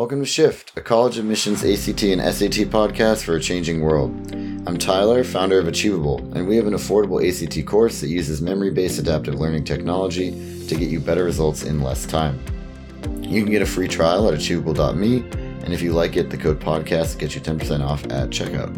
Welcome to Shift, a college admissions ACT and SAT podcast for a changing world. I'm Tyler, founder of Achievable, and we have an affordable ACT course that uses memory based adaptive learning technology to get you better results in less time. You can get a free trial at achievable.me, and if you like it, the code podcast gets you 10% off at checkout.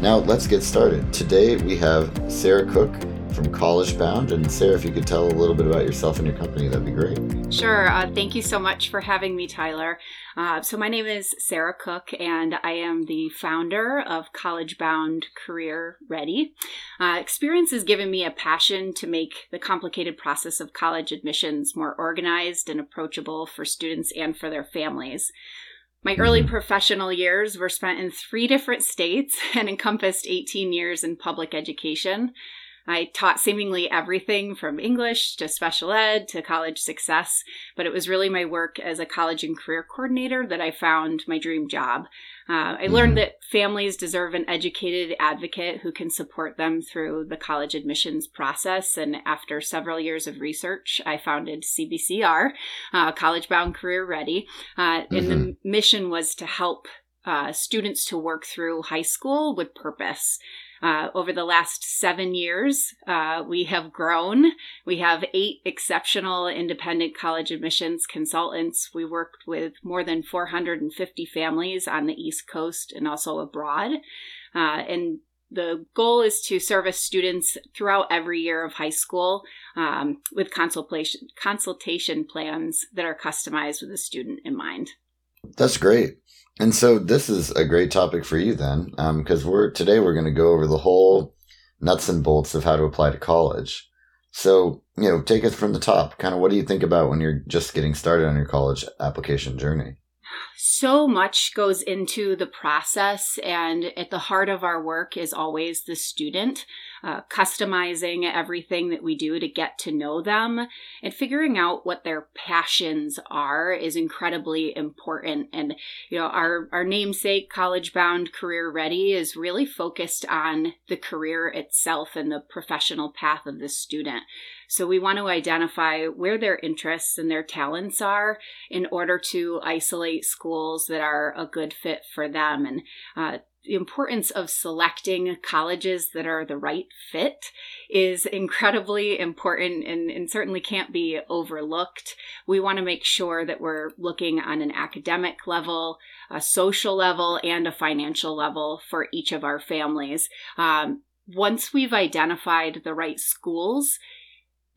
Now, let's get started. Today we have Sarah Cook from College Bound. And Sarah, if you could tell a little bit about yourself and your company, that'd be great. Sure. Uh, thank you so much for having me, Tyler. Uh, so, my name is Sarah Cook, and I am the founder of College Bound Career Ready. Uh, experience has given me a passion to make the complicated process of college admissions more organized and approachable for students and for their families. My early mm-hmm. professional years were spent in three different states and encompassed 18 years in public education. I taught seemingly everything from English to special ed to college success, but it was really my work as a college and career coordinator that I found my dream job. Uh, I mm-hmm. learned that families deserve an educated advocate who can support them through the college admissions process. And after several years of research, I founded CBCR, uh, College Bound Career Ready. Uh, mm-hmm. And the mm-hmm. mission was to help uh, students to work through high school with purpose. Uh, over the last seven years, uh, we have grown. We have eight exceptional independent college admissions consultants. We worked with more than 450 families on the East Coast and also abroad. Uh, and the goal is to service students throughout every year of high school um, with consultation consultation plans that are customized with the student in mind. That's great. And so this is a great topic for you then, because um, we're today we're going to go over the whole nuts and bolts of how to apply to college. So you know, take us from the top. Kind of, what do you think about when you're just getting started on your college application journey? so much goes into the process, and at the heart of our work is always the student, uh, customizing everything that we do to get to know them and figuring out what their passions are is incredibly important. And, you know, our, our namesake, College Bound Career Ready, is really focused on the career itself and the professional path of the student. So we want to identify where their interests and their talents are in order to isolate schools that are a good fit for them. And uh, the importance of selecting colleges that are the right fit is incredibly important and, and, certainly can't be overlooked. We want to make sure that we're looking on an academic level, a social level, and a financial level for each of our families. Um, once we've identified the right schools,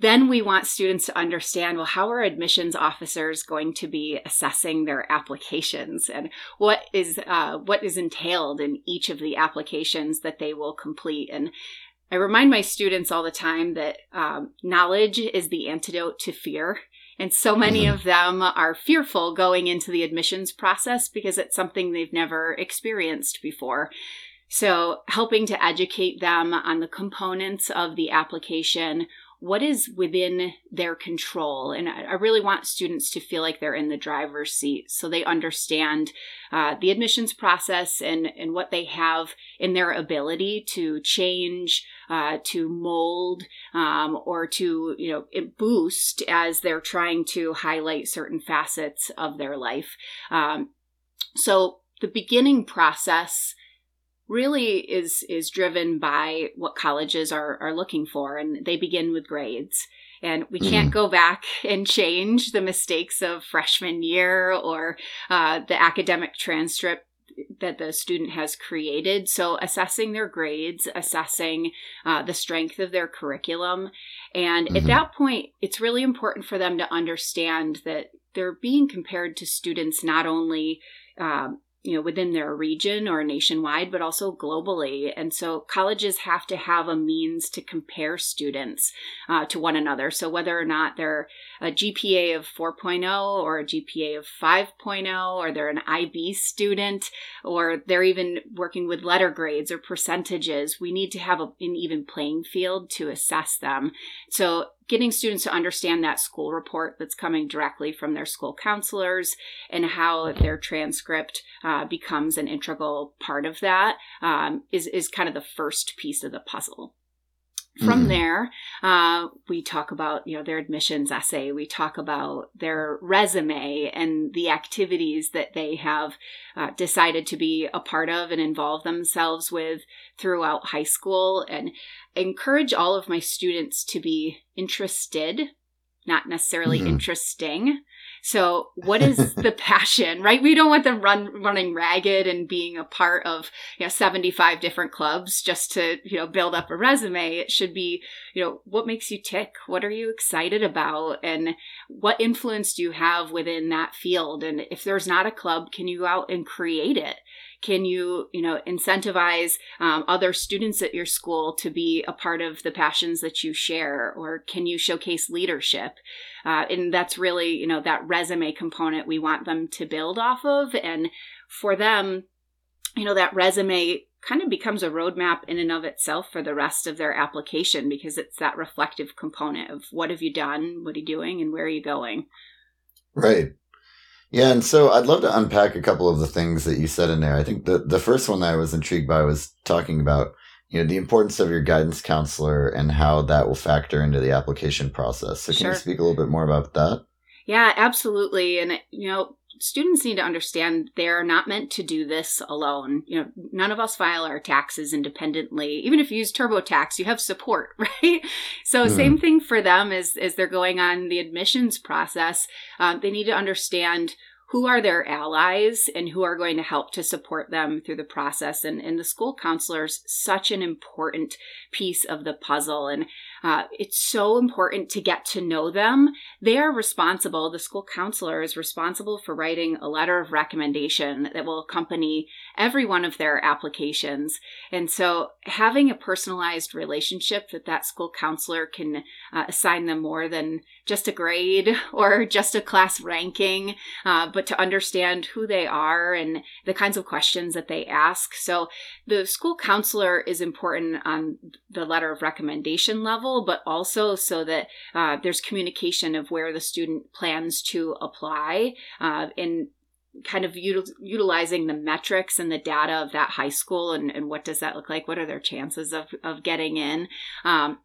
then we want students to understand well, how are admissions officers going to be assessing their applications and what is, uh, what is entailed in each of the applications that they will complete. And I remind my students all the time that um, knowledge is the antidote to fear. And so many mm-hmm. of them are fearful going into the admissions process because it's something they've never experienced before. So, helping to educate them on the components of the application, what is within their control. And I, really want students to feel like they're in the driver's seat so they understand uh, the admissions process and, and what they have in their ability to change, uh, to mold, um, or to, you know, boost as they're trying to highlight certain facets of their life. Um, so the beginning process really is is driven by what colleges are are looking for and they begin with grades and we can't mm. go back and change the mistakes of freshman year or uh, the academic transcript that the student has created. So, assessing their grades, assessing uh, the strength of their curriculum. And mm-hmm. at that point, it's really important for them to understand that they're being compared to students not only um, you know within their region or nationwide but also globally. And so colleges have to have a means to compare students uh, to one another. So whether or not they're a gpa of 4.0 or a gpa of 5.0 or they're an ib student or they're even working with letter grades or percentages we need to have a, an even playing field to assess them. So getting students to understand that school report that's coming directly from their school counselors and how their transcript uh, becomes an integral part of that um, is is kind of the first piece of the puzzle. From mm. there, uh, we talk about you know their admissions essay. We talk about their resume and the activities that they have uh, decided to be a part of and involve themselves with throughout high school. And encourage all of my students to be interested, not necessarily mm-hmm. interesting. So, what is the passion, right? We don't want them run running ragged and being a part of you know 75 different clubs just to you know build up a resume. It should be you know what makes you tick, what are you excited about, and what influence do you have within that field. And if there's not a club, can you go out and create it? Can you, you know, incentivize um, other students at your school to be a part of the passions that you share? Or can you showcase leadership? Uh, and that's really, you know, that resume component we want them to build off of. And for them, you know, that resume kind of becomes a roadmap in and of itself for the rest of their application because it's that reflective component of what have you done, what are you doing, and where are you going. Right. Yeah, and so I'd love to unpack a couple of the things that you said in there. I think the the first one that I was intrigued by was talking about you know the importance of your guidance counselor and how that will factor into the application process. So can sure. you speak a little bit more about that? Yeah, absolutely. And you know, students need to understand they're not meant to do this alone. You know, none of us file our taxes independently. Even if you use TurboTax, you have support, right? So mm-hmm. same thing for them as as they're going on the admissions process. Um, they need to understand who are their allies and who are going to help to support them through the process. And, and the school counselor's such an important piece of the puzzle. And uh, it's so important to get to know them. They are responsible, the school counselor is responsible for writing a letter of recommendation that will accompany every one of their applications. And so having a personalized relationship that that school counselor can uh, assign them more than just a grade or just a class ranking, uh, but to understand who they are and the kinds of questions that they ask. So the school counselor is important on the letter of recommendation level, but also so that uh, there's communication of where the student plans to apply uh, and kind of util- utilizing the metrics and the data of that high school and, and what does that look like what are their chances of, of getting in um,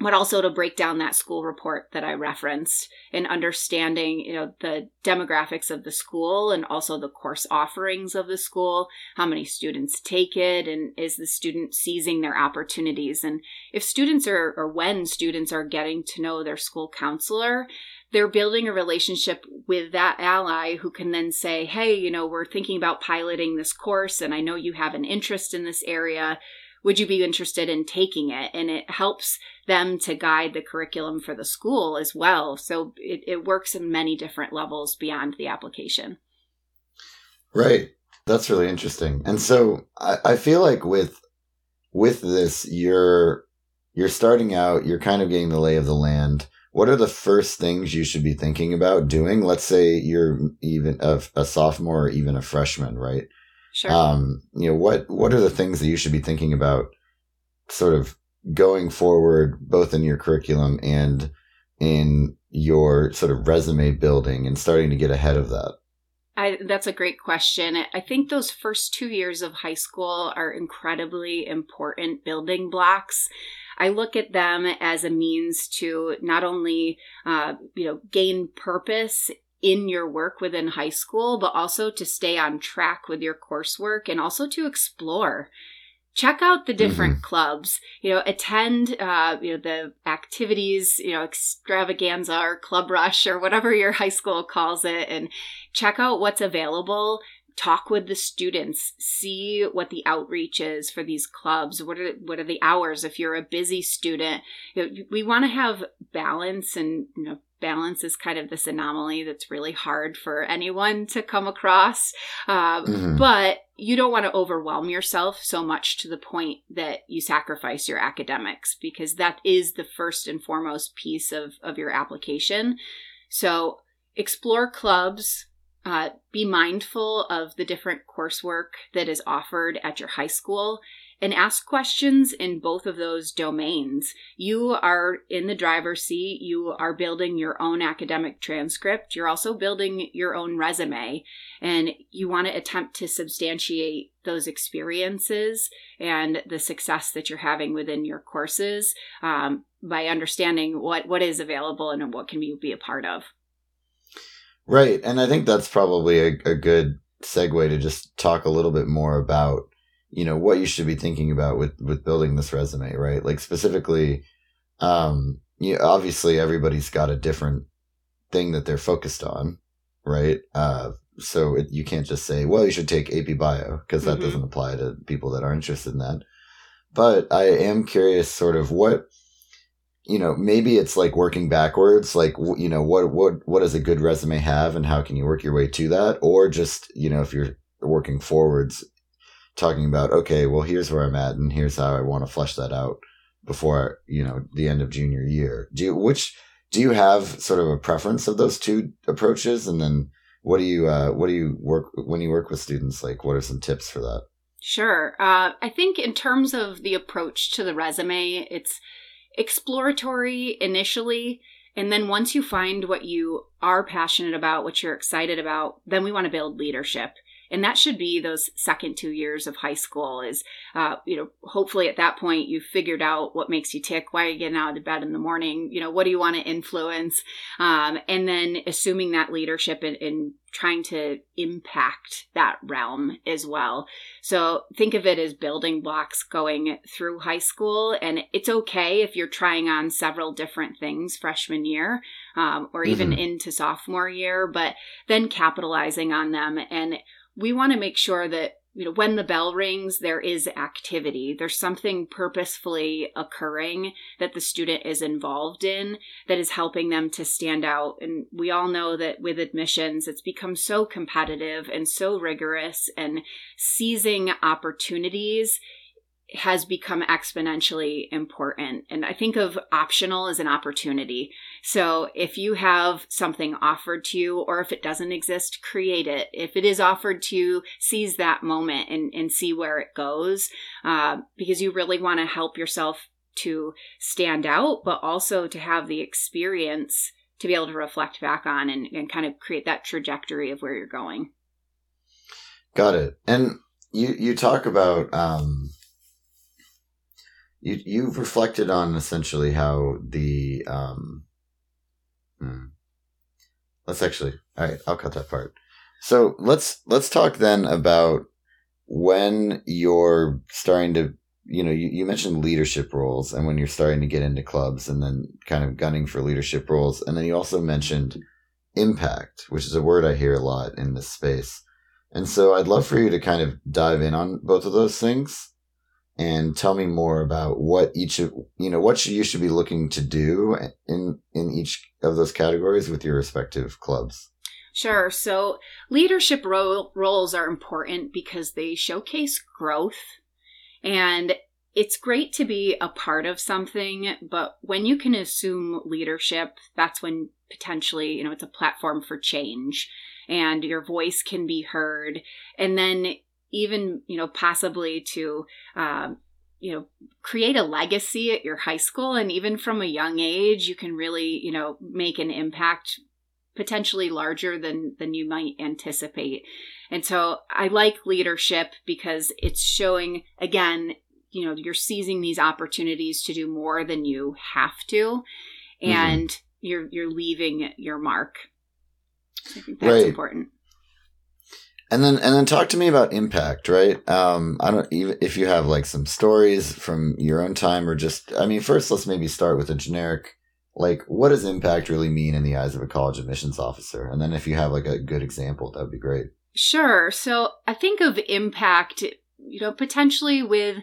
but also to break down that school report that I referenced and understanding, you know, the demographics of the school and also the course offerings of the school, how many students take it, and is the student seizing their opportunities? And if students are, or when students are getting to know their school counselor, they're building a relationship with that ally who can then say, Hey, you know, we're thinking about piloting this course, and I know you have an interest in this area would you be interested in taking it? And it helps them to guide the curriculum for the school as well. So it, it works in many different levels beyond the application. Right. That's really interesting. And so I, I feel like with with this, you're you're starting out, you're kind of getting the lay of the land. What are the first things you should be thinking about doing? Let's say you're even a, a sophomore or even a freshman, right? Sure. Um, you know, what what are the things that you should be thinking about sort of going forward both in your curriculum and in your sort of resume building and starting to get ahead of that? I, that's a great question. I think those first two years of high school are incredibly important building blocks. I look at them as a means to not only, uh, you know, gain purpose in your work within high school, but also to stay on track with your coursework and also to explore. Check out the different mm-hmm. clubs, you know, attend, uh, you know, the activities, you know, extravaganza or club rush or whatever your high school calls it and check out what's available talk with the students see what the outreach is for these clubs what are what are the hours if you're a busy student you know, we want to have balance and you know balance is kind of this anomaly that's really hard for anyone to come across. Um, mm-hmm. But you don't want to overwhelm yourself so much to the point that you sacrifice your academics because that is the first and foremost piece of, of your application. So explore clubs. Uh, be mindful of the different coursework that is offered at your high school and ask questions in both of those domains. You are in the driver's seat. You are building your own academic transcript. You're also building your own resume, and you want to attempt to substantiate those experiences and the success that you're having within your courses um, by understanding what what is available and what can you be a part of. Right, and I think that's probably a, a good segue to just talk a little bit more about you know what you should be thinking about with with building this resume right? Like specifically um you obviously everybody's got a different thing that they're focused on right? Uh so it, you can't just say well you should take ap bio because that mm-hmm. doesn't apply to people that are interested in that. But i am curious sort of what you know maybe it's like working backwards like you know what what what does a good resume have and how can you work your way to that? Or just you know if you're working forwards talking about, okay, well, here's where I'm at and here's how I want to flesh that out before, you know, the end of junior year. Do you, which, do you have sort of a preference of those two approaches? And then what do you, uh, what do you work when you work with students? Like, what are some tips for that? Sure. Uh, I think in terms of the approach to the resume, it's exploratory initially. And then once you find what you are passionate about, what you're excited about, then we want to build leadership and that should be those second two years of high school is uh, you know hopefully at that point you've figured out what makes you tick why are you getting out of bed in the morning you know what do you want to influence um, and then assuming that leadership and, and trying to impact that realm as well. So think of it as building blocks going through high school. And it's okay if you're trying on several different things freshman year um, or even mm-hmm. into sophomore year, but then capitalizing on them and we want to make sure that you know when the bell rings there is activity. There's something purposefully occurring that the student is involved in that is helping them to stand out. And we all know that with admissions it's become so competitive and so rigorous and seizing opportunities has become exponentially important. And I think of optional as an opportunity. So if you have something offered to you, or if it doesn't exist, create it. If it is offered to you, seize that moment and, and see where it goes, uh, because you really want to help yourself to stand out, but also to have the experience to be able to reflect back on and, and kind of create that trajectory of where you're going. Got it. And you, you talk about, um, you you've reflected on essentially how the um hmm. let's actually all right i'll cut that part. So let's let's talk then about when you're starting to you know you, you mentioned leadership roles and when you're starting to get into clubs and then kind of gunning for leadership roles. And then you also mentioned impact which is a word i hear a lot in this space. And so i'd love for you to kind of dive in on both of those things and tell me more about what each of you know what you should be looking to do in in each of those categories with your respective clubs. Sure. So leadership ro- roles are important because they showcase growth. And it's great to be a part of something but when you can assume leadership that's when potentially you know it's a platform for change and your voice can be heard. And then even you know possibly to um, you know create a legacy at your high school and even from a young age you can really you know make an impact potentially larger than than you might anticipate and so i like leadership because it's showing again you know you're seizing these opportunities to do more than you have to mm-hmm. and mm-hmm. you're you're leaving your mark so i think that's right. important and then and then talk to me about impact right? Um i don't even if you have like some stories from your own time or just i mean first let's maybe start with a generic like what does impact really mean in the eyes of a college admissions officer? And then if you have like a good example that would be great. Sure. So i think of impact you know potentially with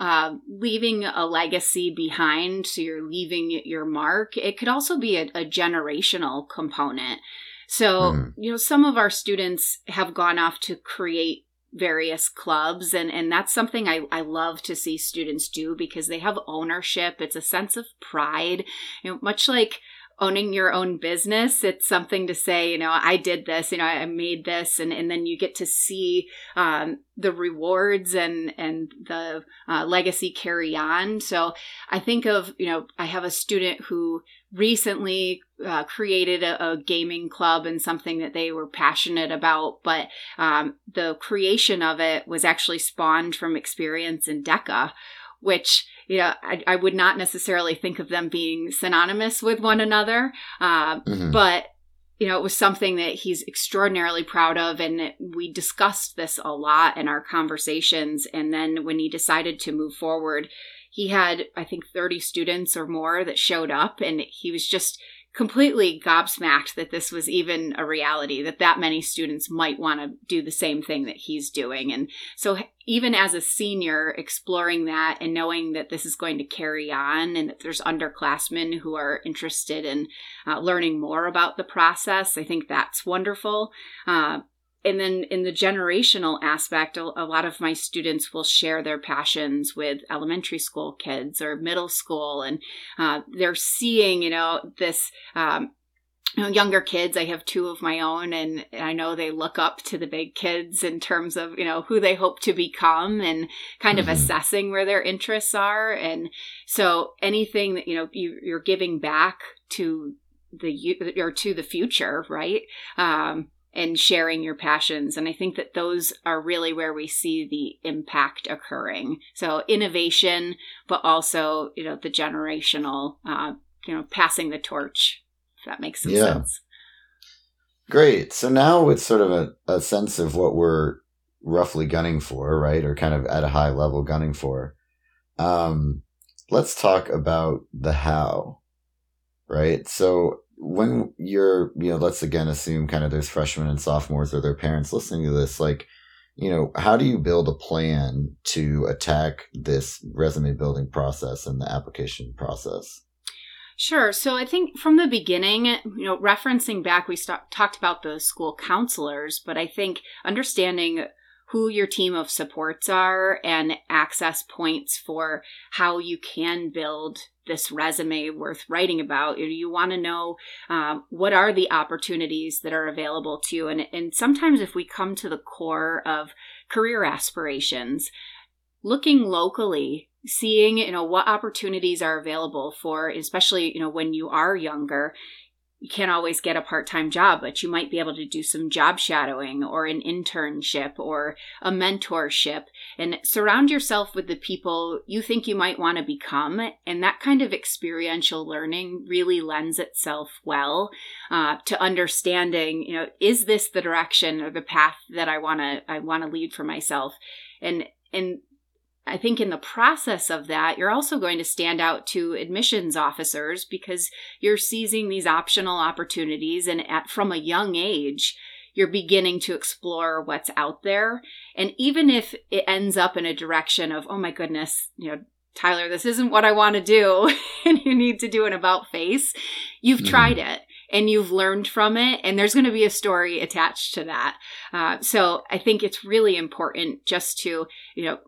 uh, leaving a legacy behind so you're leaving your mark. It could also be a, a generational component so, mm. you know, some of our students have gone off to create various clubs and and that's something I, I love to see students do because they have ownership. It's a sense of pride. You know much like owning your own business it's something to say you know i did this you know i made this and, and then you get to see um, the rewards and and the uh, legacy carry on. So i think of you know i have a student who recently uh, created a, a, gaming club and something that they were passionate about but um, the creation of it was actually spawned from experience in deca which you know I, I, would not necessarily think of them being synonymous with one another uh, mm-hmm. but you know it was something that he's extraordinarily proud of and we discussed this a lot in our conversations and then when he decided to move forward he had i think 30 students or more that showed up and he was just completely gobsmacked that this was even a reality that that many students might want to do the same thing that he's doing. And so even as a senior exploring that and knowing that this is going to carry on and that there's underclassmen who are interested in uh, learning more about the process i think that's wonderful. Uh, and then in the generational aspect a, a, lot of my students will share their passions with elementary school kids or middle school. And uh, they're seeing you know this um, younger kids i have two of my own and i know they look up to the big kids in terms of you know who they hope to become and kind mm-hmm. of assessing where their interests are. And so anything that you know you, you're giving back to the or to the future right? Um, and sharing your passions. And I think that those are really where we see the impact occurring. So innovation, but also, you know, the generational, uh, you know, passing the torch, if that makes some yeah. sense. Great. So now with sort of a, a sense of what we're roughly gunning for, right? Or kind of at a high level gunning for, um, let's talk about the how, right? So when you're, you know, let's again assume kind of there's freshmen and sophomores or their parents listening to this, like, you know, how do you build a plan to attack this resume building process and the application process? Sure. So I think from the beginning, you know, referencing back, we st- talked about the school counselors, but I think understanding who your team of supports are and access points for how you can build this resume worth writing about. You want to know um, what are the opportunities that are available to you. And, and sometimes, if we come to the core of career aspirations, looking locally seeing you know what opportunities are available for especially you know when you are younger you can't always get a part-time job but you might be able to do some job shadowing or an internship or a mentorship and surround yourself with the people you think you might want to become. And that kind of experiential learning really lends itself well uh, to understanding you know is this the direction or the path that i want to i want to lead for myself? And and I think in the process of that, you're also going to stand out to admissions officers because you're seizing these optional opportunities and at from a young age, you're beginning to explore what's out there. And even if it ends up in a direction of, oh my goodness, you know, Tyler, this isn't what I want to do, and you need to do an about face, you've mm-hmm. tried it and you've learned from it, and there's going to be a story attached to that. Uh, so I think it's really important just to, you know,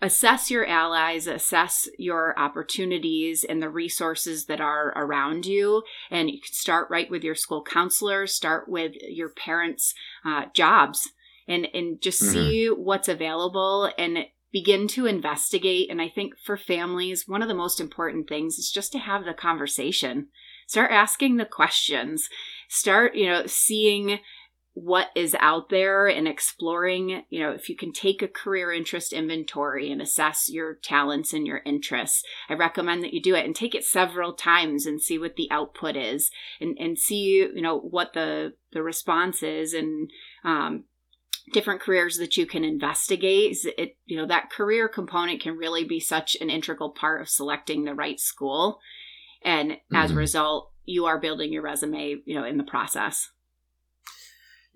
assess your allies, assess your opportunities and the resources that are around you. And you can start right with your school counselor, start with your parents' uh, jobs, and, and just mm-hmm. see what's available and begin to investigate. And I think for families, one of the most important things is just to have the conversation. Start asking the questions. Start, you know, seeing what is out there and exploring, you know, if you can take a career interest inventory and assess your talents and your interests, I recommend that you do it and take it several times and see what the output is and, and see, you know, what the, the response is and, um, different careers that you can investigate it you know that career component can really be such an integral part of selecting the right school and mm-hmm. as a mm-hmm. result you are building your resume you know in the process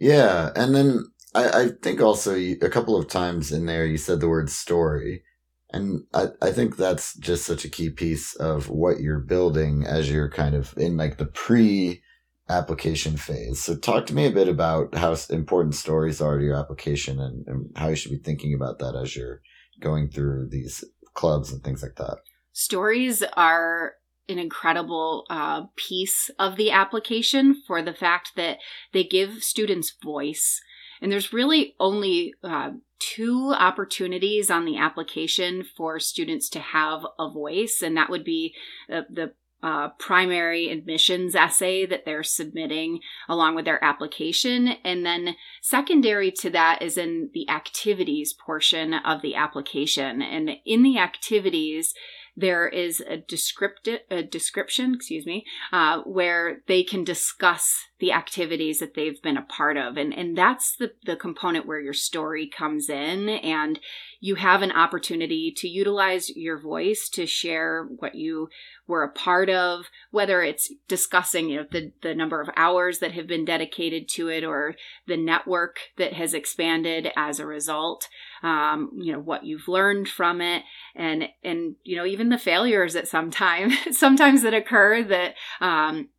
yeah, and then I, I think also you, a couple of times in there you said the word story, and I, I think that's just such a key piece of what you're building as you're kind of in like the pre application phase. So talk to me a bit about how important stories are to your application and, and how you should be thinking about that as you're going through these clubs and things like that. Stories are an incredible uh, piece of the application for the fact that they give students voice. And there's really only uh, two opportunities on the application for students to have a voice, and that would be uh, the uh, primary admissions essay that they're submitting along with their application. And then secondary to that is in the activities portion of the application. And in the activities, there is a descriptive a description, excuse me, uh, where they can discuss the activities that they've been a part of, and and that's the the component where your story comes in, and you have an opportunity to utilize your voice to share what you were a part of, whether it's discussing you know the the number of hours that have been dedicated to it or the network that has expanded as a result um, you know what you've learned from it. And and you know even the failures that sometimes sometimes that occur that um,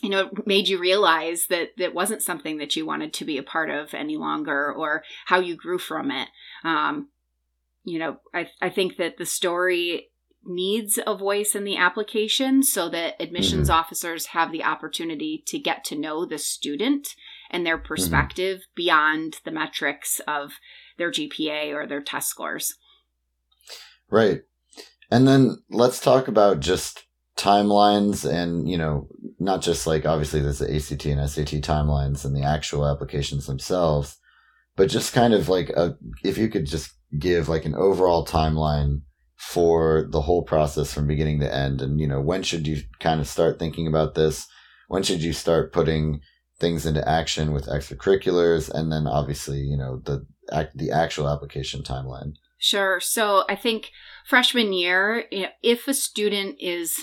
you know made you realize that that wasn't something that you wanted to be a part of any longer or how you grew from it. Um, you know I, I think that the story needs a voice in the application so that admissions mm-hmm. officers have the opportunity to get to know the student and their mm-hmm. perspective mm-hmm. beyond the metrics of their GPA or their test scores. Right. And then let's talk about just timelines and, you know, not just like obviously there's the ACT and SAT timelines and the actual applications themselves, but just kind of like a, if you could just give like an overall timeline for the whole process from beginning to end. And, you know, when should you kind of start thinking about this? When should you start putting things into action with extracurriculars? And then obviously, you know, the, the actual application timeline? Sure. So I think freshman year, if a student is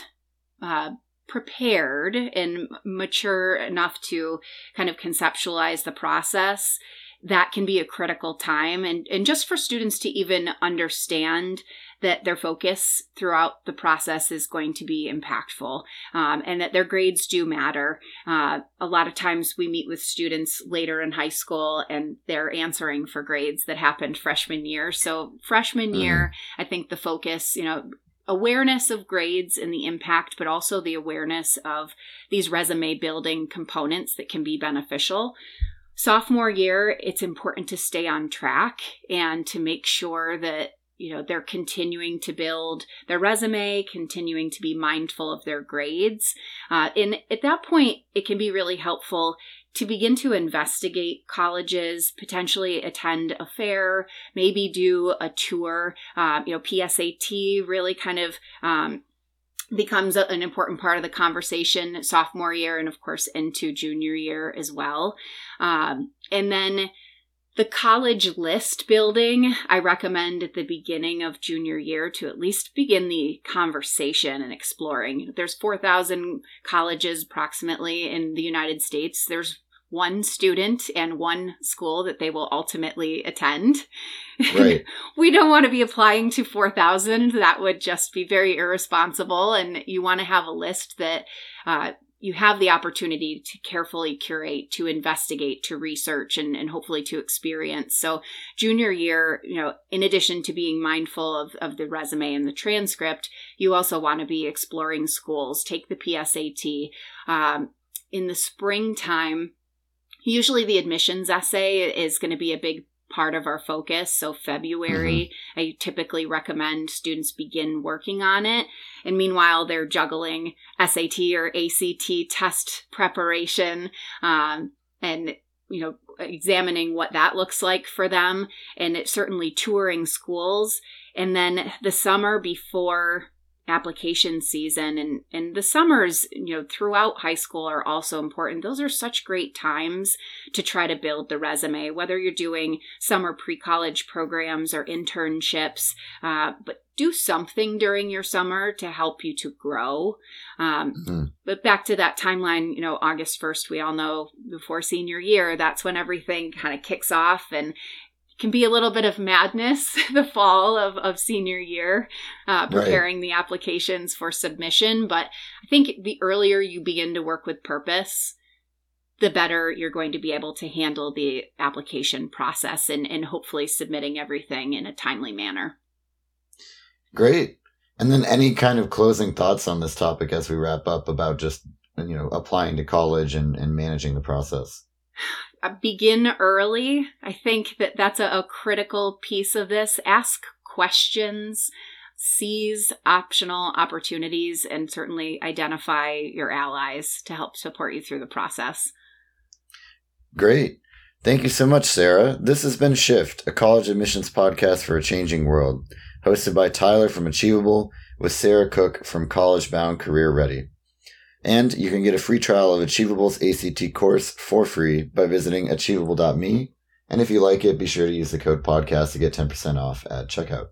uh, prepared and mature enough to kind of conceptualize the process, that can be a critical time. And, and just for students to even understand that their focus throughout the process is going to be impactful um, and that their grades do matter. Uh, a lot of times we meet with students later in high school and they're answering for grades that happened freshman year. So, freshman mm-hmm. year, I think the focus, you know, awareness of grades and the impact, but also the awareness of these resume building components that can be beneficial. Sophomore year, it's important to stay on track and to make sure that you know they're continuing to build their resume continuing to be mindful of their grades. Uh, and at that point it can be really helpful to begin to investigate colleges potentially attend a fair maybe do a tour. Uh, you know psat really kind of um, becomes a, an important part of the conversation sophomore year and of course into junior year as well um, and then the college list building, I recommend at the beginning of junior year to at least begin the conversation and exploring. There's 4,000 colleges approximately in the United States. There's one student and one school that they will ultimately attend. Right. we don't want to be applying to 4,000. That would just be very irresponsible. And you want to have a list that uh, you have the opportunity to carefully curate, to investigate, to research, and, and hopefully to experience. So, junior year, you know, in addition to being mindful of, of the resume and the transcript, you also want to be exploring schools, take the PSAT. Um, in the springtime, usually the admissions essay is going to be a big part of our focus. So, February, mm-hmm. I typically recommend students begin working on it. And meanwhile, they're juggling SAT or ACT test preparation um, and, you know, examining what that looks like for them. And it's certainly touring schools. And then the summer before application season and and the summers you know throughout high school are also important those are such great times to try to build the resume whether you're doing summer pre-college programs or internships uh, but do something during your summer to help you to grow um, mm-hmm. but back to that timeline you know august 1st we all know before senior year that's when everything kind of kicks off and can be a little bit of madness the fall of, of senior year, uh, preparing right. the applications for submission. But I think the earlier you begin to work with purpose, the better you're going to be able to handle the application process and, and hopefully submitting everything in a timely manner. Great. And then any kind of closing thoughts on this topic as we wrap up about just, you know, applying to college and, and managing the process? Uh, begin early. I think that that's a, a critical piece of this. Ask questions, seize optional opportunities, and certainly identify your allies to help support you through the process. Great. Thank you so much, Sarah. This has been Shift, a college admissions podcast for a changing world, hosted by Tyler from Achievable with Sarah Cook from College Bound Career Ready. And you can get a free trial of Achievable's ACT course for free by visiting achievable.me. And if you like it, be sure to use the code podcast to get 10% off at checkout.